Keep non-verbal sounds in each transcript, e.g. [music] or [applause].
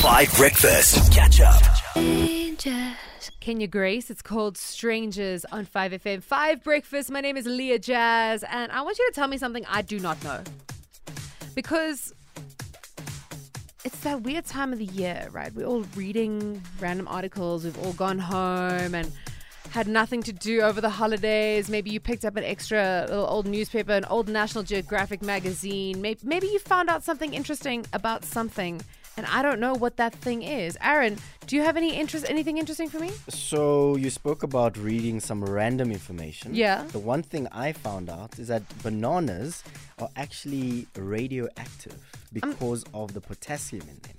Five Breakfast. Catch up. Kenya Grace. It's called Strangers on 5FM. 5 Breakfast. My name is Leah Jazz, and I want you to tell me something I do not know. Because it's that weird time of the year, right? We're all reading random articles. We've all gone home and had nothing to do over the holidays. Maybe you picked up an extra little old newspaper, an old National Geographic magazine. Maybe you found out something interesting about something, and I don't know what that thing is. Aaron, do you have any interest, anything interesting for me? So you spoke about reading some random information. Yeah. The one thing I found out is that bananas are actually radioactive Um, because of the potassium in them.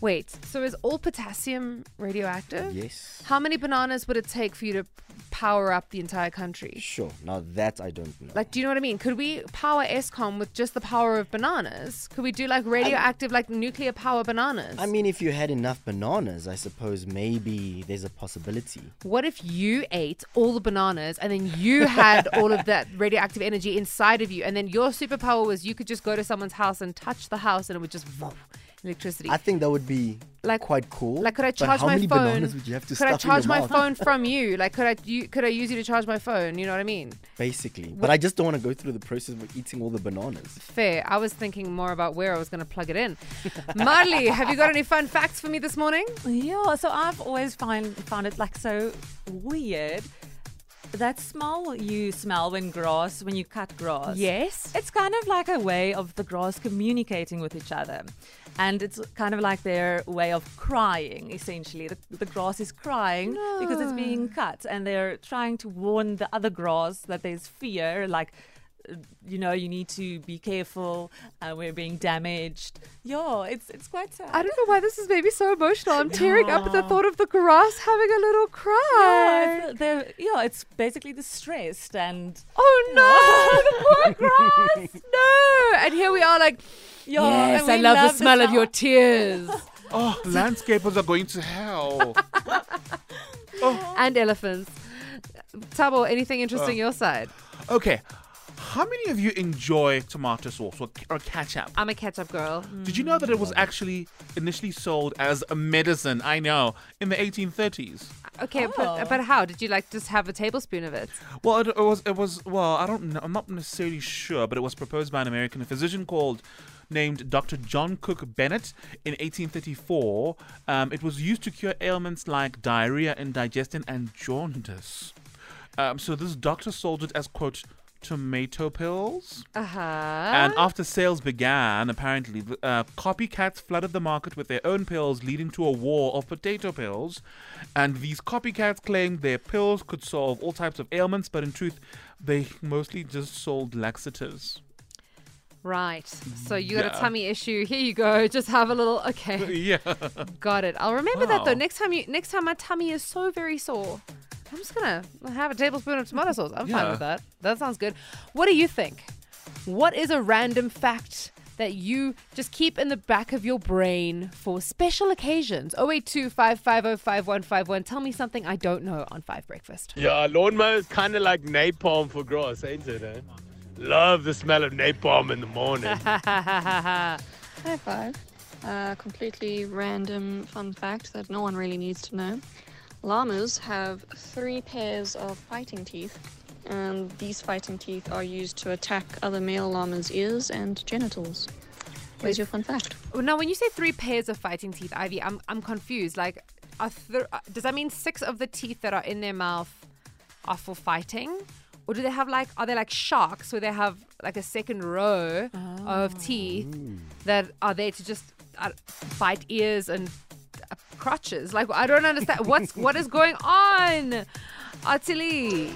Wait, so is all potassium radioactive? Yes. How many bananas would it take for you to power up the entire country? Sure. Now that I don't know. Like, do you know what I mean? Could we power Eskom with just the power of bananas? Could we do like radioactive, like nuclear power bananas? I mean, if you had enough bananas, I suppose maybe there's a possibility. what if you ate all the bananas and then you had [laughs] all of that radioactive energy inside of you, and then your superpower was you could just go to someone's house and touch the house and it would just whoa, electricity. I think that would be Like- quite cool. Like, could I but charge how my many phone? bananas would you have to could I stuff in charge my mouth? phone from [laughs] you? Like, could I you, could I use you to charge my phone? You know what I mean? Basically, but I just don't want to go through the process of eating all the bananas. Fair. I was thinking more about where I was going to plug it in. [laughs] Marley, have you got any fun facts for me this morning? Yeah, so I've always find found it like so weird. That smell you smell when grass when you cut grass. Yes. It's kind of like a way of the grass communicating with each other. And it's kind of like their way of crying, essentially. The, the grass is crying because it's being cut, and they're trying to warn the other grass that there's fear, like, uh, you know, you need to be careful, uh, we're being damaged. Yeah, it's it's quite sad. I don't know why this is maybe so emotional. I'm tearing up at the thought of the grass having a little Yeah, cry. it's, yeah, it's basically distressed and Oh no, the poor [laughs] grass. No. And here we are like, yeah, yes, I we love, the smell of your tears. [laughs] Oh, landscapers are going to hell. [laughs] oh. and elephants. Thabo, anything interesting uh, your side? Okay, how many of you enjoy tomato sauce or, or ketchup? I'm a ketchup girl. Did you know that it was mm. actually initially sold as a medicine? I know, in the 1830s. Okay, but, but how? Did you like just have a tablespoon of it? Well, it, it was it was well, I don't know, I'm not necessarily sure, but it was proposed by an American physician called named Dr. John Cook Bennett in 1834. Um, it was used to cure ailments like diarrhea, indigestion, and jaundice. Um, so this doctor sold it as quote tomato pills. Uh huh. And after sales began, apparently, uh, copycats flooded the market with their own pills, leading to a war of potato pills. And these copycats claimed their pills could solve all types of ailments, but in truth, they mostly just sold laxatives. Right. So you got a tummy issue. Here you go. [laughs] Just have a little. Okay. [laughs] Yeah. Got it. I'll remember that though. Next time you, next time my tummy is so very sore, I'm just gonna have a tablespoon of tomato sauce. I'm fine with that. That sounds good. What do you think? What is a random fact that you just keep in the back of your brain for special occasions? 082 5151. Tell me something I don't know on Five Breakfast. Yeah, lawnmower is kind of like napalm for grass, ain't it? Eh? Love the smell of napalm in the morning. [laughs] High five. Uh, completely random fun fact that no one really needs to know. Llamas have three pairs of fighting teeth, and these fighting teeth are used to attack other male llamas' ears and genitals. Where's your fun fact? Well, Now, when you say three pairs of fighting teeth, Ivy, I'm I'm confused. Like, are th- uh, does that mean six of the teeth that are in their mouth are for fighting, or do they have like are they like sharks where they have like a second row of teeth that are there to just uh, bite ears and crotches? Like, I don't understand what's what is going on, Atili.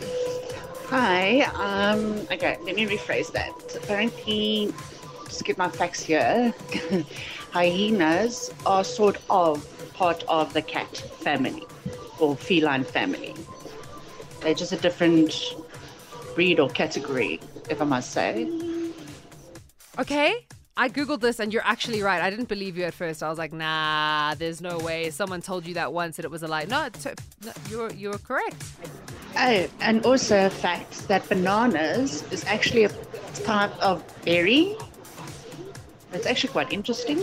Hi. Um, okay, let me rephrase that. Apparently, just get my facts here, [laughs] hyenas are sort of part of the cat family or feline family. They're just a different breed or category, if I must say. Okay. I googled this and you're actually right. I didn't believe you at first. I was like, "Nah, there's no way." Someone told you that once and it was a lie. No, it's, no you're you're correct. Oh, and also a fact that bananas is actually a type of berry. It's actually quite interesting.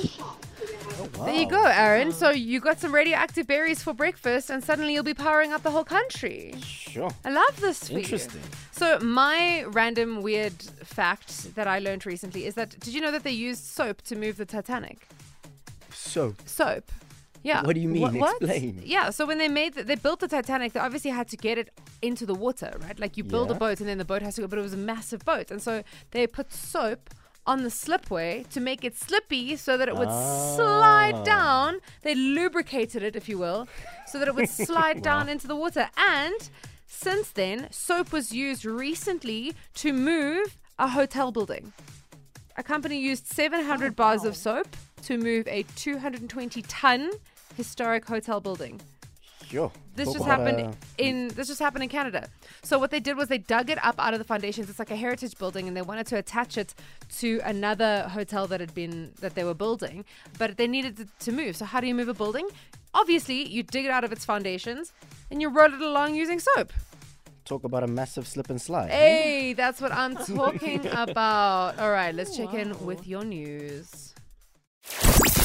There you go, Aaron. So you got some radioactive berries for breakfast, and suddenly you'll be powering up the whole country. Sure. I love this for you. Interesting. So my random weird fact that I learned recently is that did you know that they used soap to move the Titanic? Soap. Soap. Yeah. What do you mean? What- what? Explain. Yeah. So when they made, the, they built the Titanic, they obviously had to get it into the water, right? Like you build a boat and then the boat has to go, but it was a massive boat, and so they put soap on the slipway to make it slippy so that it would slide Ah. down. They lubricated it, if you will, so that it would [laughs] slide down into the water. And since then, soap was used recently to move a hotel building. A company used 700 bars of soap to move a 220 ton historic hotel building. Sure. This Talk just about happened a- in this just happened in Canada. So what they did was they dug it up out of the foundations. It's like a heritage building, and they wanted to attach it to another hotel that had been that they were building, but they needed it to move. So how do you move a building? Obviously, you dig it out of its foundations and you roll it along using soap. Talk about a massive slip and slide. eh? Hey, that's what I'm talking [laughs] about. All right, let's check in with your news.